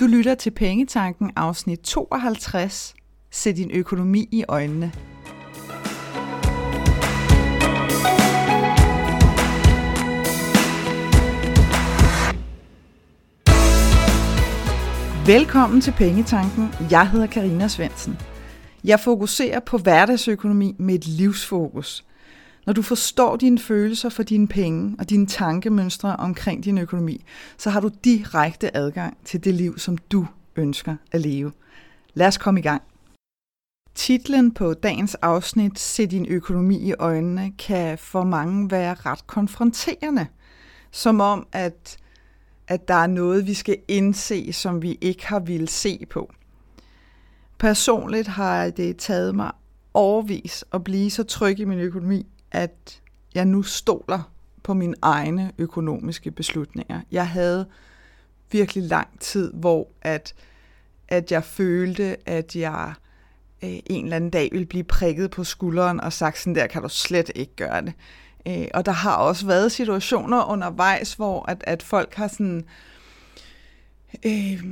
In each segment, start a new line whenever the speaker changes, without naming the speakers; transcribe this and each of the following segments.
Du lytter til Pengetanken afsnit 52. Se din økonomi i øjnene. Velkommen til Pengetanken. Jeg hedder Karina Svensen. Jeg fokuserer på hverdagsøkonomi med et livsfokus. Når du forstår dine følelser for dine penge og dine tankemønstre omkring din økonomi, så har du direkte adgang til det liv, som du ønsker at leve. Lad os komme i gang. Titlen på dagens afsnit, Se din økonomi i øjnene, kan for mange være ret konfronterende. Som om, at, at der er noget, vi skal indse, som vi ikke har ville se på. Personligt har det taget mig overvis at blive så tryg i min økonomi, at jeg nu stoler på mine egne økonomiske beslutninger. Jeg havde virkelig lang tid, hvor at, at jeg følte, at jeg øh, en eller anden dag ville blive prikket på skulderen og sagt, sådan der kan du slet ikke gøre det. Øh, og der har også været situationer undervejs, hvor at, at folk har sådan... Øh,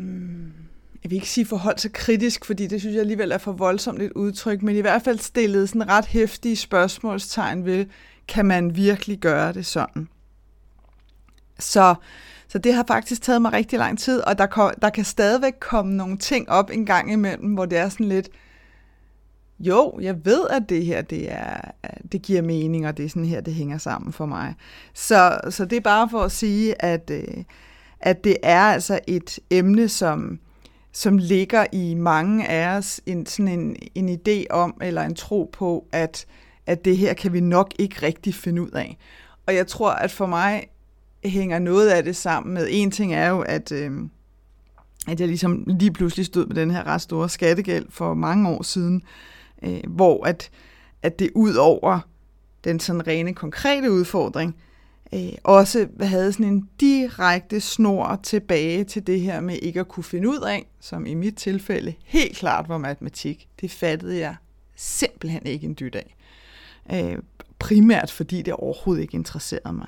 jeg vil ikke sige forhold sig kritisk, fordi det synes jeg alligevel er for voldsomt et udtryk, men i hvert fald stillede sådan ret hæftige spørgsmålstegn ved, kan man virkelig gøre det sådan? Så, så det har faktisk taget mig rigtig lang tid, og der, kom, der kan stadigvæk komme nogle ting op en gang imellem, hvor det er sådan lidt, jo, jeg ved, at det her det er, det giver mening, og det er sådan her, det hænger sammen for mig. Så, så det er bare for at sige, at, øh, at det er altså et emne, som, som ligger i mange af os en, sådan en, en idé om, eller en tro på, at, at det her kan vi nok ikke rigtig finde ud af. Og jeg tror, at for mig hænger noget af det sammen med, en ting er jo, at, øh, at jeg ligesom lige pludselig stod med den her ret store skattegæld for mange år siden, øh, hvor at, at det ud over den sådan rene konkrete udfordring, øh, Øh, også havde sådan en direkte snor tilbage til det her med ikke at kunne finde ud af, som i mit tilfælde helt klart var matematik. Det fattede jeg simpelthen ikke en dyt af. Øh, primært fordi det overhovedet ikke interesserede mig.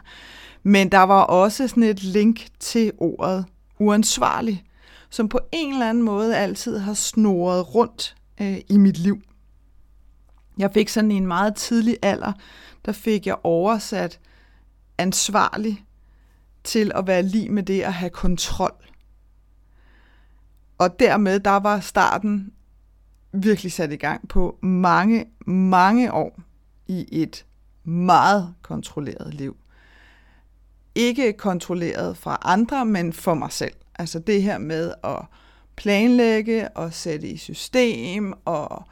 Men der var også sådan et link til ordet uansvarlig, som på en eller anden måde altid har snoret rundt øh, i mit liv. Jeg fik sådan i en meget tidlig alder, der fik jeg oversat ansvarlig til at være lige med det at have kontrol. Og dermed, der var starten virkelig sat i gang på mange, mange år i et meget kontrolleret liv. Ikke kontrolleret fra andre, men for mig selv. Altså det her med at planlægge og sætte i system og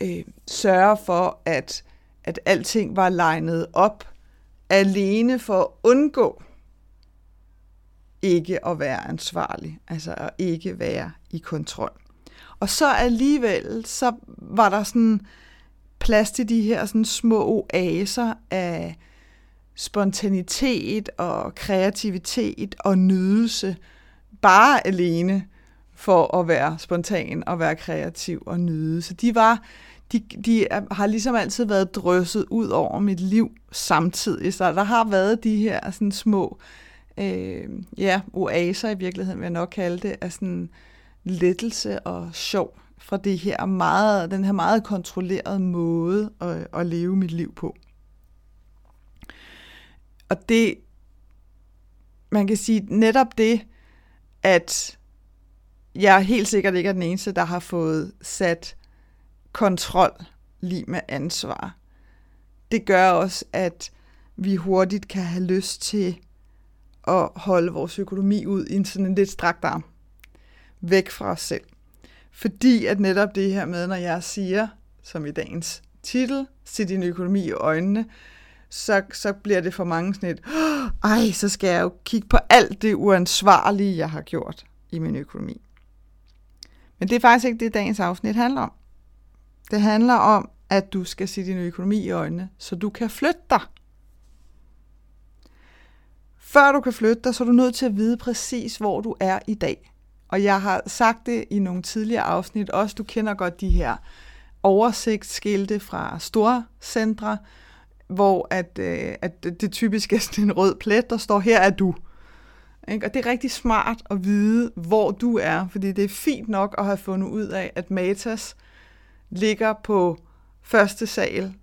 øh, sørge for, at, at alting var legnet op alene for at undgå ikke at være ansvarlig, altså at ikke være i kontrol. Og så alligevel, så var der sådan plads til de her sådan små oaser af spontanitet og kreativitet og nydelse, bare alene for at være spontan og være kreativ og nyde. Så de var, de, de har ligesom altid været drysset ud over mit liv samtidig. Så der har været de her sådan små øh, ja, oaser i virkeligheden, vil jeg nok kalde det, af sådan lettelse og sjov fra det her meget, den her meget kontrollerede måde at, at leve mit liv på. Og det, man kan sige netop det, at jeg helt sikkert ikke er den eneste, der har fået sat kontrol lige med ansvar. Det gør også, at vi hurtigt kan have lyst til at holde vores økonomi ud i en sådan en lidt strakt arm. Væk fra os selv. Fordi at netop det her med, når jeg siger, som i dagens titel, se din økonomi i øjnene, så, så bliver det for mange sådan et, ej, så skal jeg jo kigge på alt det uansvarlige, jeg har gjort i min økonomi. Men det er faktisk ikke det, dagens afsnit handler om. Det handler om, at du skal se din økonomi i øjnene, så du kan flytte dig. Før du kan flytte dig, så er du nødt til at vide præcis, hvor du er i dag. Og jeg har sagt det i nogle tidligere afsnit også. Du kender godt de her oversigtsskilte fra store centre, hvor at, øh, at det typisk er sådan en rød plet, der står, her er du. Ikke? Og det er rigtig smart at vide, hvor du er, fordi det er fint nok at have fundet ud af, at Matas ligger på første sal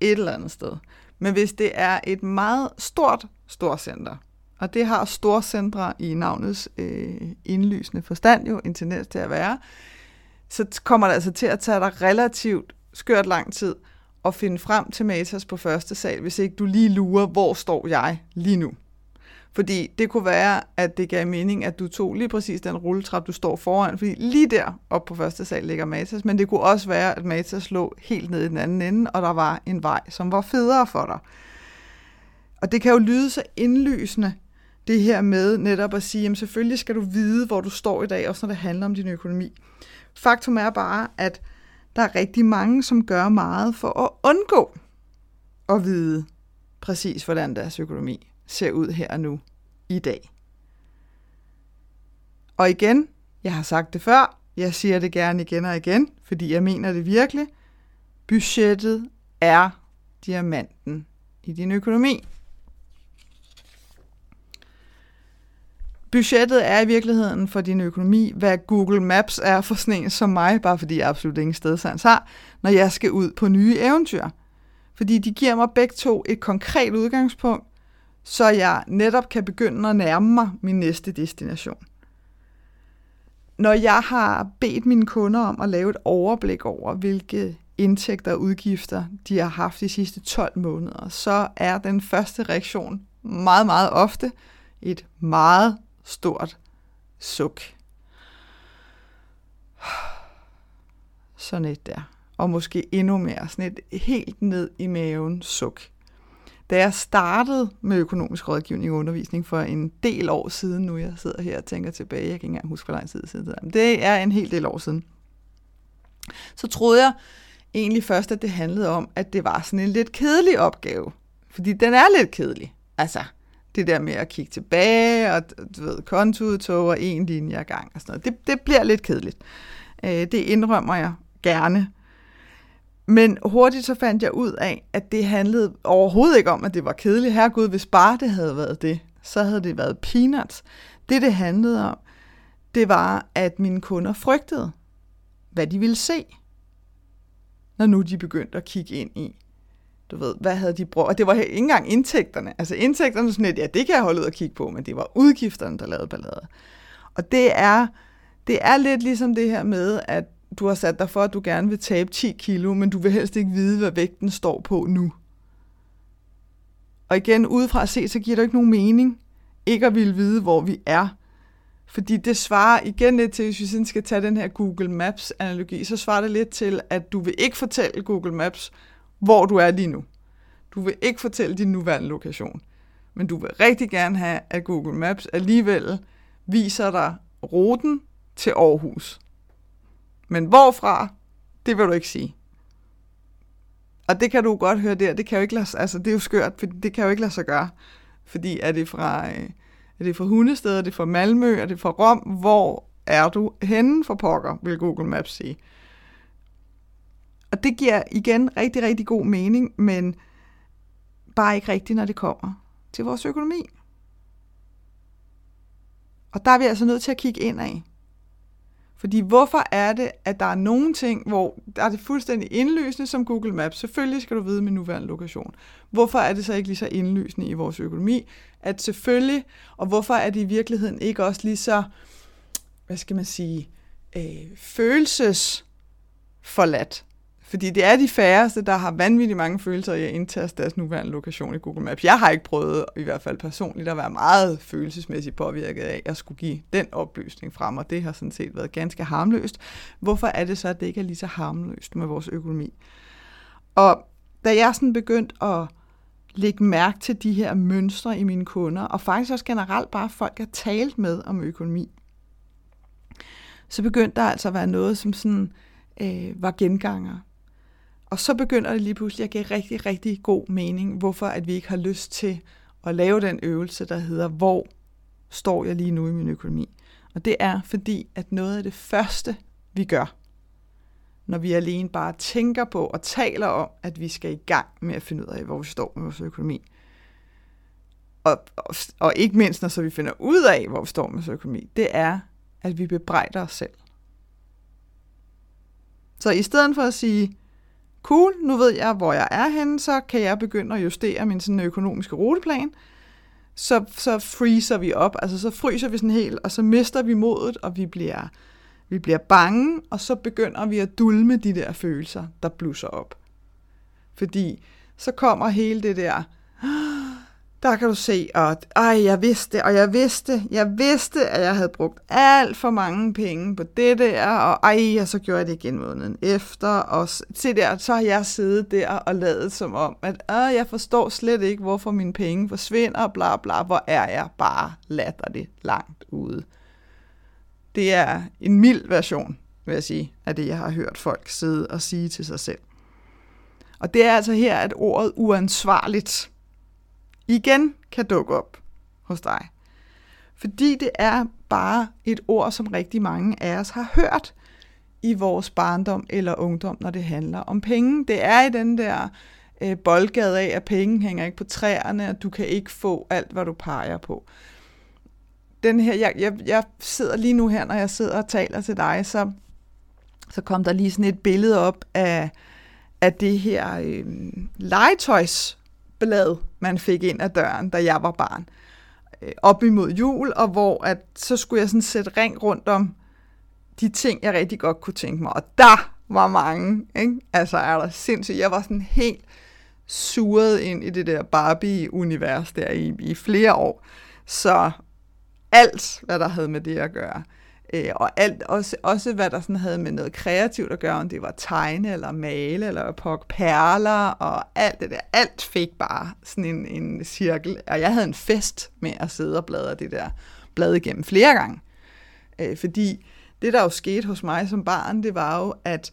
et eller andet sted. Men hvis det er et meget stort storcenter, og det har storcentre i navnets øh, indlysende forstand jo en tendens til at være, så kommer det altså til at tage dig relativt skørt lang tid at finde frem til Matas på første sal, hvis ikke du lige lurer, hvor står jeg lige nu. Fordi det kunne være, at det gav mening, at du tog lige præcis den rulletrap, du står foran, fordi lige der op på første sal ligger Matas, men det kunne også være, at Matas lå helt nede i den anden ende, og der var en vej, som var federe for dig. Og det kan jo lyde så indlysende, det her med netop at sige, at selvfølgelig skal du vide, hvor du står i dag, også når det handler om din økonomi. Faktum er bare, at der er rigtig mange, som gør meget for at undgå at vide præcis, hvordan deres økonomi ser ud her og nu i dag. Og igen, jeg har sagt det før, jeg siger det gerne igen og igen, fordi jeg mener det virkelig. Budgettet er diamanten i din økonomi. Budgettet er i virkeligheden for din økonomi, hvad Google Maps er for sådan en som mig, bare fordi jeg absolut ingen stedsans har, når jeg skal ud på nye eventyr. Fordi de giver mig begge to et konkret udgangspunkt, så jeg netop kan begynde at nærme mig min næste destination. Når jeg har bedt mine kunder om at lave et overblik over, hvilke indtægter og udgifter de har haft de sidste 12 måneder, så er den første reaktion meget, meget ofte et meget stort suk. Sådan et der. Og måske endnu mere. Sådan et helt ned i maven suk. Da jeg startede med økonomisk rådgivning og undervisning for en del år siden, nu jeg sidder her og tænker tilbage, jeg kan ikke engang huske, hvor lang tid siden det er, men det er en hel del år siden, så troede jeg egentlig først, at det handlede om, at det var sådan en lidt kedelig opgave. Fordi den er lidt kedelig. Altså, det der med at kigge tilbage, og du ved, kontoudtog og en linje ad gang og sådan noget. Det, det bliver lidt kedeligt. Øh, det indrømmer jeg gerne. Men hurtigt så fandt jeg ud af, at det handlede overhovedet ikke om, at det var kedeligt. Herregud, hvis bare det havde været det, så havde det været peanuts. Det, det handlede om, det var, at mine kunder frygtede, hvad de ville se, når nu de begyndte at kigge ind i, du ved, hvad havde de brugt? Og det var ikke engang indtægterne. Altså indtægterne sådan lidt, ja, det kan jeg holde ud og kigge på, men det var udgifterne, der lavede ballade. Og det er, det er lidt ligesom det her med, at du har sat dig for, at du gerne vil tabe 10 kilo, men du vil helst ikke vide, hvad vægten står på nu. Og igen, udefra at se, så giver det ikke nogen mening ikke at ville vide, hvor vi er. Fordi det svarer igen lidt til, hvis vi sådan skal tage den her Google Maps-analogi, så svarer det lidt til, at du vil ikke fortælle Google Maps, hvor du er lige nu. Du vil ikke fortælle din nuværende lokation. Men du vil rigtig gerne have, at Google Maps alligevel viser dig ruten til Aarhus. Men hvorfra, det vil du ikke sige. Og det kan du godt høre der, det kan jo ikke lade, altså det er jo skørt, for det kan jo ikke lade sig gøre. Fordi er det fra, øh, er det fra Hundested, er det fra Malmø, er det fra Rom, hvor er du henne for pokker, vil Google Maps sige. Og det giver igen rigtig, rigtig god mening, men bare ikke rigtigt, når det kommer til vores økonomi. Og der er vi altså nødt til at kigge ind af. Fordi hvorfor er det, at der er nogle ting, hvor der er det fuldstændig indlysende som Google Maps. Selvfølgelig skal du vide med nuværende lokation. Hvorfor er det så ikke lige så indlysende i vores økonomi, at selvfølgelig, og hvorfor er det i virkeligheden ikke også lige så, hvad skal man sige, øh, følelsesforladt, fordi det er de færreste, der har vanvittigt mange følelser i at indtaste deres nuværende lokation i Google Maps. Jeg har ikke prøvet, i hvert fald personligt, at være meget følelsesmæssigt påvirket af, at skulle give den oplysning frem, og det har sådan set været ganske harmløst. Hvorfor er det så, at det ikke er lige så harmløst med vores økonomi? Og da jeg sådan begyndt at lægge mærke til de her mønstre i mine kunder, og faktisk også generelt bare folk, jeg talt med om økonomi, så begyndte der altså at være noget, som sådan øh, var genganger. Og så begynder det lige pludselig at give rigtig, rigtig god mening, hvorfor at vi ikke har lyst til at lave den øvelse, der hedder, hvor står jeg lige nu i min økonomi? Og det er fordi, at noget af det første, vi gør, når vi alene bare tænker på og taler om, at vi skal i gang med at finde ud af, hvor vi står med vores økonomi, og, og, og ikke mindst, når så vi finder ud af, hvor vi står med vores økonomi, det er, at vi bebrejder os selv. Så i stedet for at sige, cool, nu ved jeg, hvor jeg er henne, så kan jeg begynde at justere min sådan økonomiske ruteplan, så, så freezer vi op, altså så fryser vi sådan helt, og så mister vi modet, og vi bliver, vi bliver bange, og så begynder vi at dulme de der følelser, der blusser op. Fordi så kommer hele det der, der kan du se, og ej, jeg vidste, og jeg vidste, jeg vidste, at jeg havde brugt alt for mange penge på det der, og ej, og så gjorde jeg det igen måneden efter, og se der, så har jeg siddet der og lavet som om, at øh, jeg forstår slet ikke, hvorfor mine penge forsvinder, bla bla, hvor er jeg bare latterligt langt ude. Det er en mild version, vil jeg sige, af det, jeg har hørt folk sidde og sige til sig selv. Og det er altså her, at ordet uansvarligt igen kan dukke op hos dig. Fordi det er bare et ord, som rigtig mange af os har hørt i vores barndom eller ungdom, når det handler om penge. Det er i den der øh, boldgade af, at penge hænger ikke på træerne, og du kan ikke få alt, hvad du peger på. Den her, jeg, jeg, jeg sidder lige nu her, når jeg sidder og taler til dig, så, så kom der lige sådan et billede op af, af det her øh, legetøjs blad, man fik ind ad døren, da jeg var barn, øh, op imod jul, og hvor at, så skulle jeg sådan sætte ring rundt om de ting, jeg rigtig godt kunne tænke mig. Og der var mange, ikke? Altså er der sindssygt. Jeg var sådan helt suret ind i det der Barbie-univers der i, i flere år. Så alt, hvad der havde med det at gøre. Øh, og alt, også, også hvad der sådan havde med noget kreativt at gøre, om det var tegne eller male eller pokke perler og alt det der. Alt fik bare sådan en, en cirkel. Og jeg havde en fest med at sidde og bladre det der blad igennem flere gange. Øh, fordi det, der jo skete hos mig som barn, det var jo, at,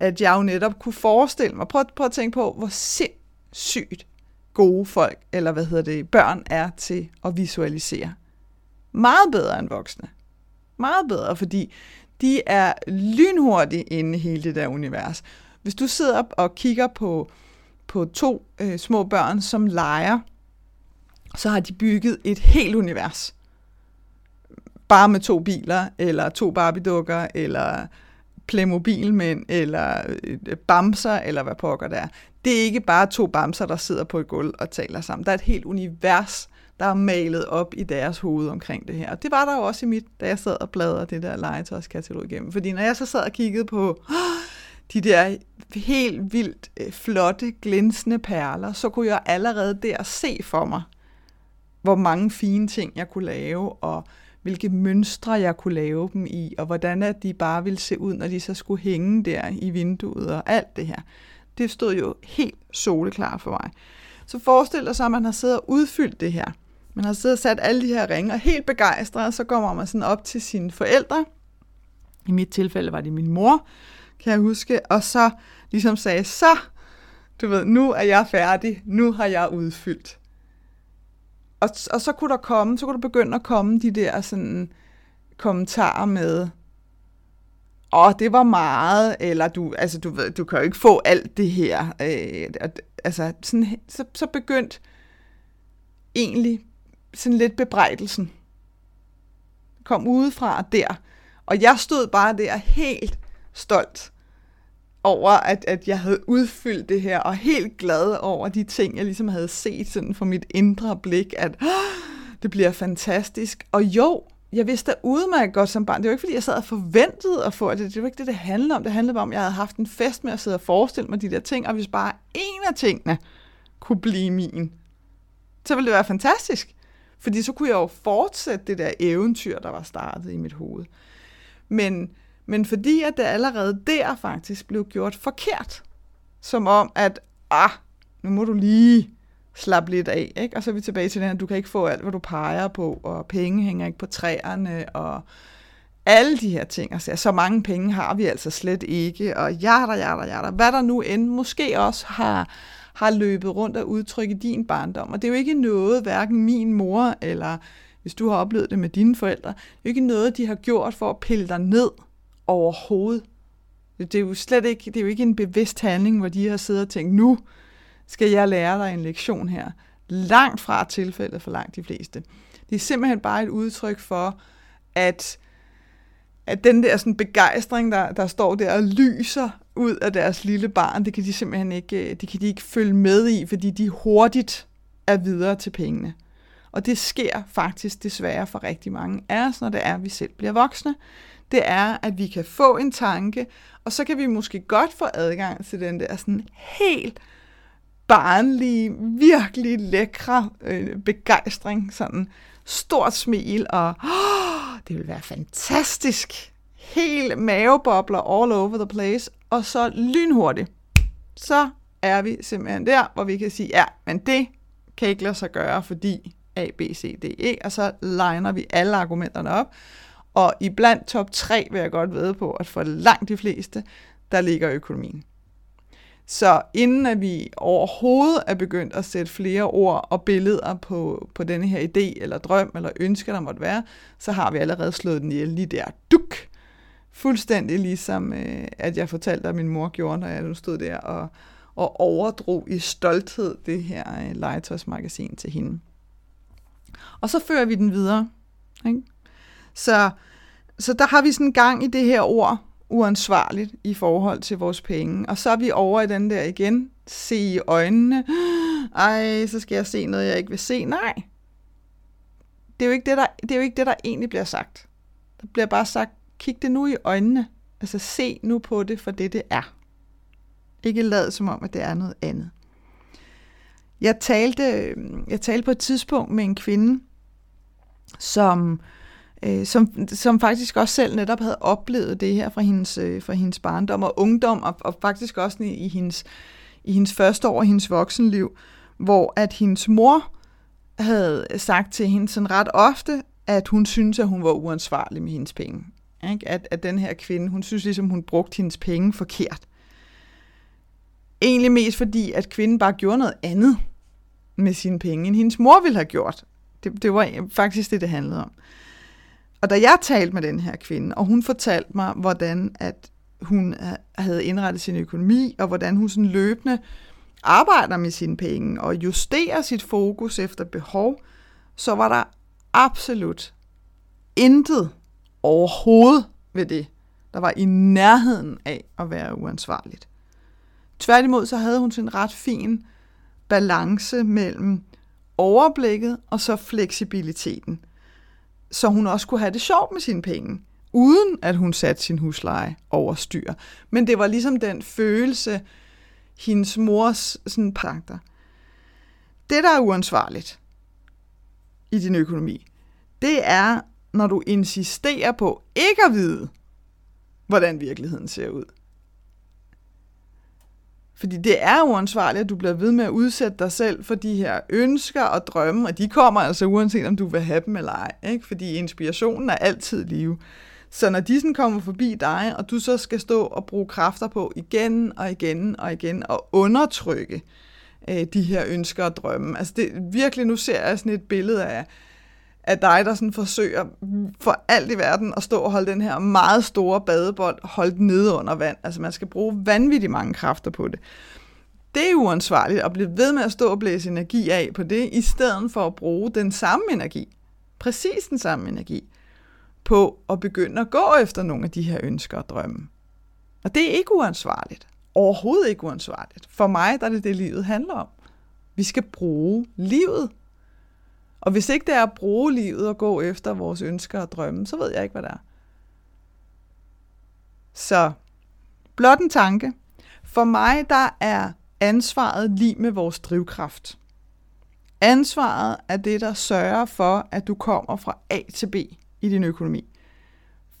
at jeg jo netop kunne forestille mig, prøv, prøv at tænke på, hvor sindssygt gode folk, eller hvad hedder det, børn er til at visualisere. Meget bedre end voksne meget bedre, fordi de er lynhurtige inde i hele det der univers. Hvis du sidder op og kigger på, på to øh, små børn, som leger, så har de bygget et helt univers. Bare med to biler, eller to barbidukker, eller playmobilmænd, eller øh, bamser, eller hvad pokker der. Det er ikke bare to bamser, der sidder på et gulv og taler sammen. Der er et helt univers, der er malet op i deres hoved omkring det her. Og det var der jo også i mit, da jeg sad og bladrede det der legetøjskatalog igennem. Fordi når jeg så sad og kiggede på de der helt vildt øh, flotte, glinsende perler, så kunne jeg allerede der se for mig, hvor mange fine ting jeg kunne lave, og hvilke mønstre jeg kunne lave dem i, og hvordan at de bare ville se ud, når de så skulle hænge der i vinduet og alt det her. Det stod jo helt soleklar for mig. Så forestil dig så, at man har siddet og udfyldt det her. Man har siddet og sat alle de her ringe, og helt begejstret, så kommer man sådan op til sine forældre. I mit tilfælde var det min mor, kan jeg huske, og så ligesom sagde, så, du ved, nu er jeg færdig, nu har jeg udfyldt. Og, og så kunne der komme, så kunne der begynde at komme de der sådan kommentarer med, åh, det var meget, eller du, altså, du, ved, du kan jo ikke få alt det her. Øh, altså, sådan, så, så begyndt egentlig sådan lidt bebrejdelsen. Kom udefra der. Og jeg stod bare der helt stolt over, at, at jeg havde udfyldt det her, og helt glad over de ting, jeg ligesom havde set sådan for mit indre blik, at det bliver fantastisk. Og jo, jeg vidste da udmærket godt som barn. Det var ikke, fordi jeg sad og forventede at få det. Det var ikke det, det handlede om. Det handlede om, at jeg havde haft en fest med at sidde og forestille mig de der ting, og hvis bare en af tingene kunne blive min, så ville det være fantastisk. Fordi så kunne jeg jo fortsætte det der eventyr, der var startet i mit hoved. Men, men fordi at det allerede der faktisk blev gjort forkert, som om at, ah, nu må du lige slappe lidt af, ikke? Og så er vi tilbage til den her, du kan ikke få alt, hvad du peger på, og penge hænger ikke på træerne, og alle de her ting. Altså, så mange penge har vi altså slet ikke, og ja, ja, ja, hvad der nu end måske også har, har løbet rundt og udtrykke din barndom. Og det er jo ikke noget, hverken min mor eller hvis du har oplevet det med dine forældre, det er jo ikke noget, de har gjort for at pille dig ned overhovedet. Det er jo slet ikke, det er jo ikke en bevidst handling, hvor de har siddet og tænkt, nu skal jeg lære dig en lektion her. Langt fra tilfældet for langt de fleste. Det er simpelthen bare et udtryk for, at, at den der sådan begejstring, der, der står der og lyser ud af deres lille barn, det kan de simpelthen ikke, øh, det kan de ikke følge med i, fordi de hurtigt er videre til pengene. Og det sker faktisk desværre for rigtig mange af os, når det er, at vi selv bliver voksne. Det er, at vi kan få en tanke, og så kan vi måske godt få adgang til den der sådan helt barnlige, virkelig lækre øh, begejstring, sådan stort smil, og oh, det vil være fantastisk. Helt mavebobler all over the place, og så lynhurtigt, så er vi simpelthen der, hvor vi kan sige, ja, men det kan ikke lade sig gøre, fordi A, B, C, D, E, og så liner vi alle argumenterne op. Og i blandt top 3 vil jeg godt ved på, at for langt de fleste, der ligger økonomien. Så inden at vi overhovedet er begyndt at sætte flere ord og billeder på, på denne her idé, eller drøm, eller ønske, der måtte være, så har vi allerede slået den ihjel lige der. Duk! Fuldstændig ligesom, øh, at jeg fortalte, at min mor gjorde, når jeg nu stod der og, og overdrog i stolthed det her øh, legetøjsmagasin til hende. Og så fører vi den videre. Ikke? Så, så der har vi sådan gang i det her ord, uansvarligt i forhold til vores penge. Og så er vi over i den der igen, se i øjnene, ej, så skal jeg se noget, jeg ikke vil se. Nej, det er jo ikke det, der, det, er jo ikke det, der egentlig bliver sagt. Der bliver bare sagt, kig det nu i øjnene. Altså se nu på det for det, det er. Ikke lad som om, at det er noget andet. Jeg talte, jeg talte på et tidspunkt med en kvinde, som, øh, Øh, som, som faktisk også selv netop havde oplevet det her fra hendes, øh, fra hendes barndom og ungdom, og, og faktisk også i, i, hendes, i hendes første år i hendes voksenliv, hvor at hendes mor havde sagt til hende sådan ret ofte, at hun synes, at hun var uansvarlig med hendes penge. Ikke? At, at den her kvinde, hun synes ligesom, hun brugte hendes penge forkert. Egentlig mest fordi, at kvinden bare gjorde noget andet med sine penge, end hendes mor ville have gjort. Det, det var faktisk det, det handlede om. Og da jeg talte med den her kvinde, og hun fortalte mig, hvordan at hun øh, havde indrettet sin økonomi, og hvordan hun sådan løbende arbejder med sine penge, og justerer sit fokus efter behov, så var der absolut intet overhovedet ved det, der var i nærheden af at være uansvarligt. Tværtimod så havde hun sin ret fin balance mellem overblikket og så fleksibiliteten, så hun også kunne have det sjovt med sine penge, uden at hun satte sin husleje over styr. Men det var ligesom den følelse, hendes mors sådan pakter. Det, der er uansvarligt i din økonomi, det er, når du insisterer på ikke at vide, hvordan virkeligheden ser ud. Fordi det er uansvarligt, at du bliver ved med at udsætte dig selv for de her ønsker og drømme, og de kommer altså uanset om du vil have dem eller ej, ikke? fordi inspirationen er altid live. Så når de sådan kommer forbi dig, og du så skal stå og bruge kræfter på igen og igen og igen og undertrykke øh, de her ønsker og drømme. Altså det, virkelig, nu ser jeg sådan et billede af, af dig, der sådan forsøger for alt i verden at stå og holde den her meget store badebold holdt nede under vand. Altså man skal bruge vanvittigt mange kræfter på det. Det er uansvarligt at blive ved med at stå og blæse energi af på det, i stedet for at bruge den samme energi, præcis den samme energi, på at begynde at gå efter nogle af de her ønsker og drømme. Og det er ikke uansvarligt. Overhovedet ikke uansvarligt. For mig der er det det, livet handler om. Vi skal bruge livet og hvis ikke det er at bruge livet og gå efter vores ønsker og drømme, så ved jeg ikke, hvad det er. Så blot en tanke. For mig, der er ansvaret lige med vores drivkraft. Ansvaret er det, der sørger for, at du kommer fra A til B i din økonomi.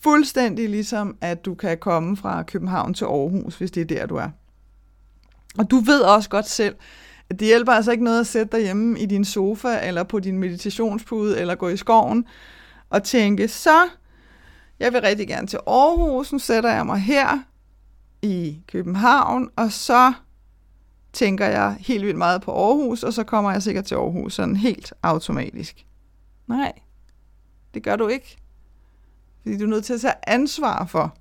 Fuldstændig ligesom, at du kan komme fra København til Aarhus, hvis det er der, du er. Og du ved også godt selv, det hjælper altså ikke noget at sætte dig hjemme i din sofa, eller på din meditationspude, eller gå i skoven, og tænke, så, jeg vil rigtig gerne til Aarhus, nu sætter jeg mig her i København, og så tænker jeg helt vildt meget på Aarhus, og så kommer jeg sikkert til Aarhus sådan helt automatisk. Nej, det gør du ikke. Fordi du er nødt til at tage ansvar for,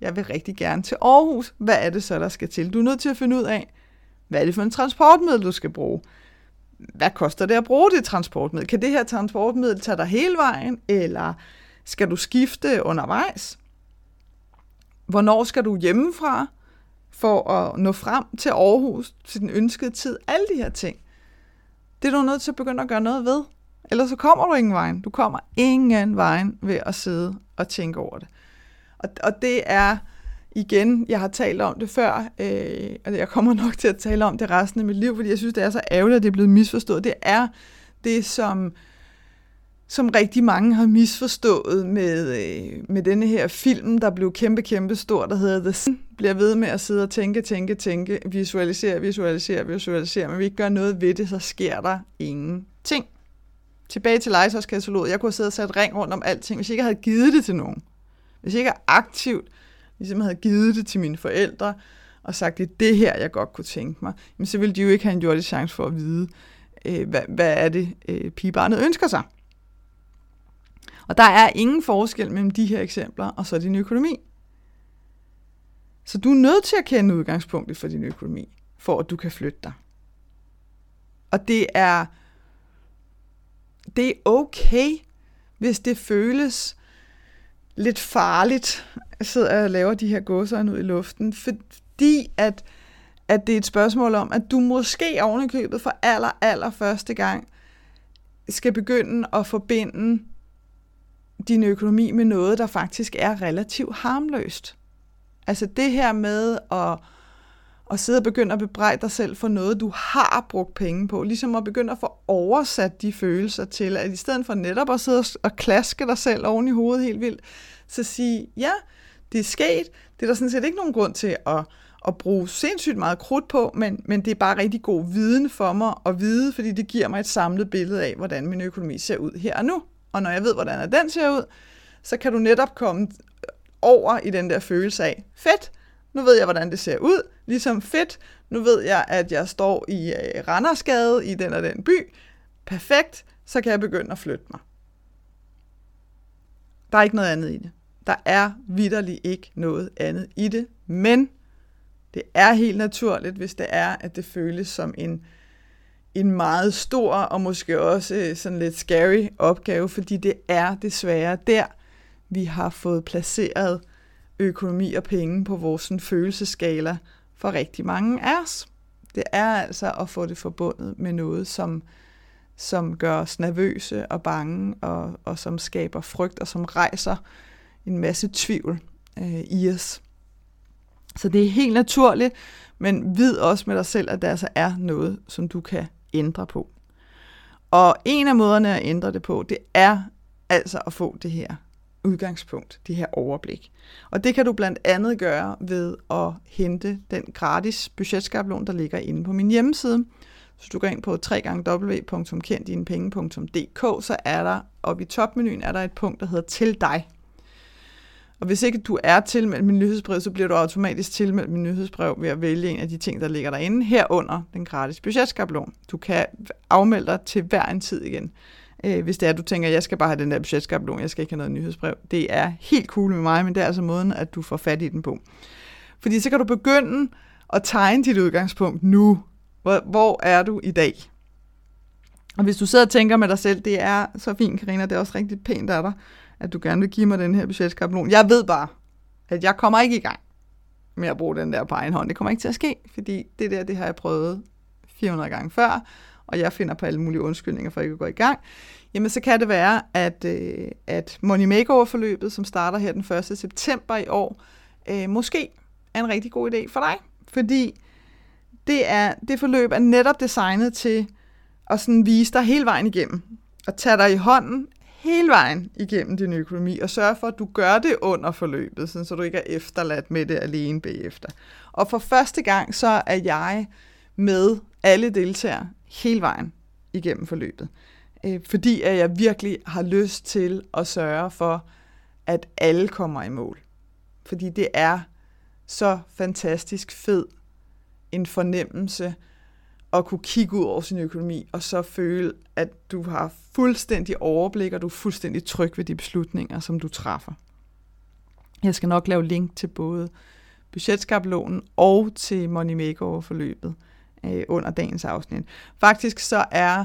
jeg vil rigtig gerne til Aarhus. Hvad er det så, der skal til? Du er nødt til at finde ud af, hvad er det for en transportmiddel, du skal bruge? hvad koster det at bruge det transportmiddel? Kan det her transportmiddel tage dig hele vejen, eller skal du skifte undervejs? Hvornår skal du hjemmefra for at nå frem til Aarhus til den ønskede tid? Alle de her ting. Det er du nødt til at begynde at gøre noget ved. Ellers så kommer du ingen vejen. Du kommer ingen vejen ved at sidde og tænke over det. Og, og det er igen, jeg har talt om det før, øh, og jeg kommer nok til at tale om det resten af mit liv, fordi jeg synes, det er så ærgerligt, at det er blevet misforstået. Det er det, som, som rigtig mange har misforstået med, øh, med denne her film, der blev kæmpe, kæmpe stor, der hedder The Sin. Bliver ved med at sidde og tænke, tænke, tænke, visualisere, visualisere, visualisere, men vi ikke gør noget ved det, så sker der ingenting. Tilbage til legetøjskataloget. Jeg kunne have siddet og sat ring rundt om alting, hvis jeg ikke havde givet det til nogen. Hvis jeg ikke aktivt ligesom havde givet det til mine forældre, og sagt, det er det her, jeg godt kunne tænke mig, jamen, så ville de jo ikke have en jordisk chance for at vide, øh, hvad, hvad er det, øh, pigebarnet ønsker sig. Og der er ingen forskel mellem de her eksempler og så din økonomi. Så du er nødt til at kende udgangspunktet for din økonomi, for at du kan flytte dig. Og det er, det er okay, hvis det føles lidt farligt, sidder og laver de her gåser ud i luften, fordi at, at det er et spørgsmål om, at du måske ovenikøbet for aller, aller første gang skal begynde at forbinde din økonomi med noget, der faktisk er relativt harmløst. Altså det her med at, at sidde og begynde at bebrejde dig selv for noget, du har brugt penge på. Ligesom at begynde at få oversat de følelser til, at i stedet for netop at sidde og klaske dig selv oven i hovedet helt vildt, så sige, ja, det er sket. Det er der sådan set ikke nogen grund til at, at bruge sindssygt meget krudt på, men, men det er bare rigtig god viden for mig at vide, fordi det giver mig et samlet billede af, hvordan min økonomi ser ud her og nu. Og når jeg ved, hvordan den ser ud, så kan du netop komme over i den der følelse af, fedt, nu ved jeg, hvordan det ser ud. Ligesom fedt, nu ved jeg, at jeg står i øh, Randersgade i den og den by. Perfekt, så kan jeg begynde at flytte mig. Der er ikke noget andet i det. Der er vidderligt ikke noget andet i det, men det er helt naturligt, hvis det er, at det føles som en, en meget stor og måske også øh, sådan lidt scary opgave, fordi det er desværre der, vi har fået placeret økonomi og penge på vores sådan, følelseskala for rigtig mange af os. Det er altså at få det forbundet med noget, som, som gør os nervøse og bange, og, og som skaber frygt, og som rejser en masse tvivl øh, i os. Så det er helt naturligt, men vid også med dig selv, at der altså er noget, som du kan ændre på. Og en af måderne at ændre det på, det er altså at få det her udgangspunkt, det her overblik. Og det kan du blandt andet gøre ved at hente den gratis budgetskabelon, der ligger inde på min hjemmeside. Så du går ind på www.kenddinepenge.dk, så er der oppe i topmenuen er der et punkt, der hedder Til dig. Og hvis ikke du er tilmeldt min nyhedsbrev, så bliver du automatisk tilmeldt min nyhedsbrev ved at vælge en af de ting, der ligger derinde, herunder den gratis budgetskabelon. Du kan afmelde dig til hver en tid igen. Øh, hvis det er, at du tænker, jeg skal bare have den der budgetskabelon, jeg skal ikke have noget nyhedsbrev. Det er helt cool med mig, men det er altså måden, at du får fat i den på. Fordi så kan du begynde at tegne dit udgangspunkt nu. Hvor, hvor er du i dag? Og hvis du sidder og tænker med dig selv, det er så fint, Karina, det er også rigtig pænt af dig, at du gerne vil give mig den her budgetskabelon. Jeg ved bare, at jeg kommer ikke i gang med at bruge den der på egen hånd. Det kommer ikke til at ske, fordi det der, det har jeg prøvet 400 gange før, og jeg finder på alle mulige undskyldninger for ikke at gå i gang. Jamen, så kan det være, at, øh, at Money Makeover-forløbet, som starter her den 1. september i år, øh, måske er en rigtig god idé for dig, fordi det, er, det forløb er netop designet til at sådan vise dig hele vejen igennem, og tage dig i hånden hele vejen igennem din økonomi, og sørge for, at du gør det under forløbet, sådan, så du ikke er efterladt med det alene bagefter. Og for første gang, så er jeg med alle deltagere hele vejen igennem forløbet. Øh, fordi at jeg virkelig har lyst til at sørge for, at alle kommer i mål. Fordi det er så fantastisk fed en fornemmelse at kunne kigge ud over sin økonomi, og så føle, at du har fuldstændig overblik, og du er fuldstændig tryg ved de beslutninger, som du træffer. Jeg skal nok lave link til både budgetskabelonen og til Money Makeover-forløbet øh, under dagens afsnit. Faktisk så er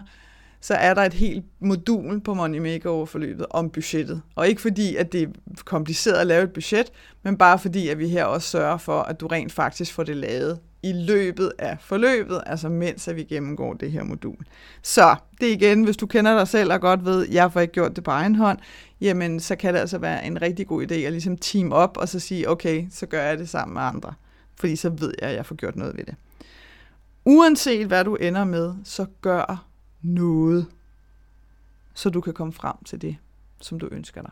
så er der et helt modul på Money Makeover-forløbet om budgettet. Og ikke fordi, at det er kompliceret at lave et budget, men bare fordi, at vi her også sørger for, at du rent faktisk får det lavet i løbet af forløbet, altså mens at vi gennemgår det her modul. Så det igen, hvis du kender dig selv og godt ved, at jeg får ikke gjort det på egen hånd, jamen så kan det altså være en rigtig god idé at ligesom team op og så sige, okay, så gør jeg det sammen med andre. Fordi så ved jeg, at jeg får gjort noget ved det. Uanset hvad du ender med, så gør noget, så du kan komme frem til det, som du ønsker dig.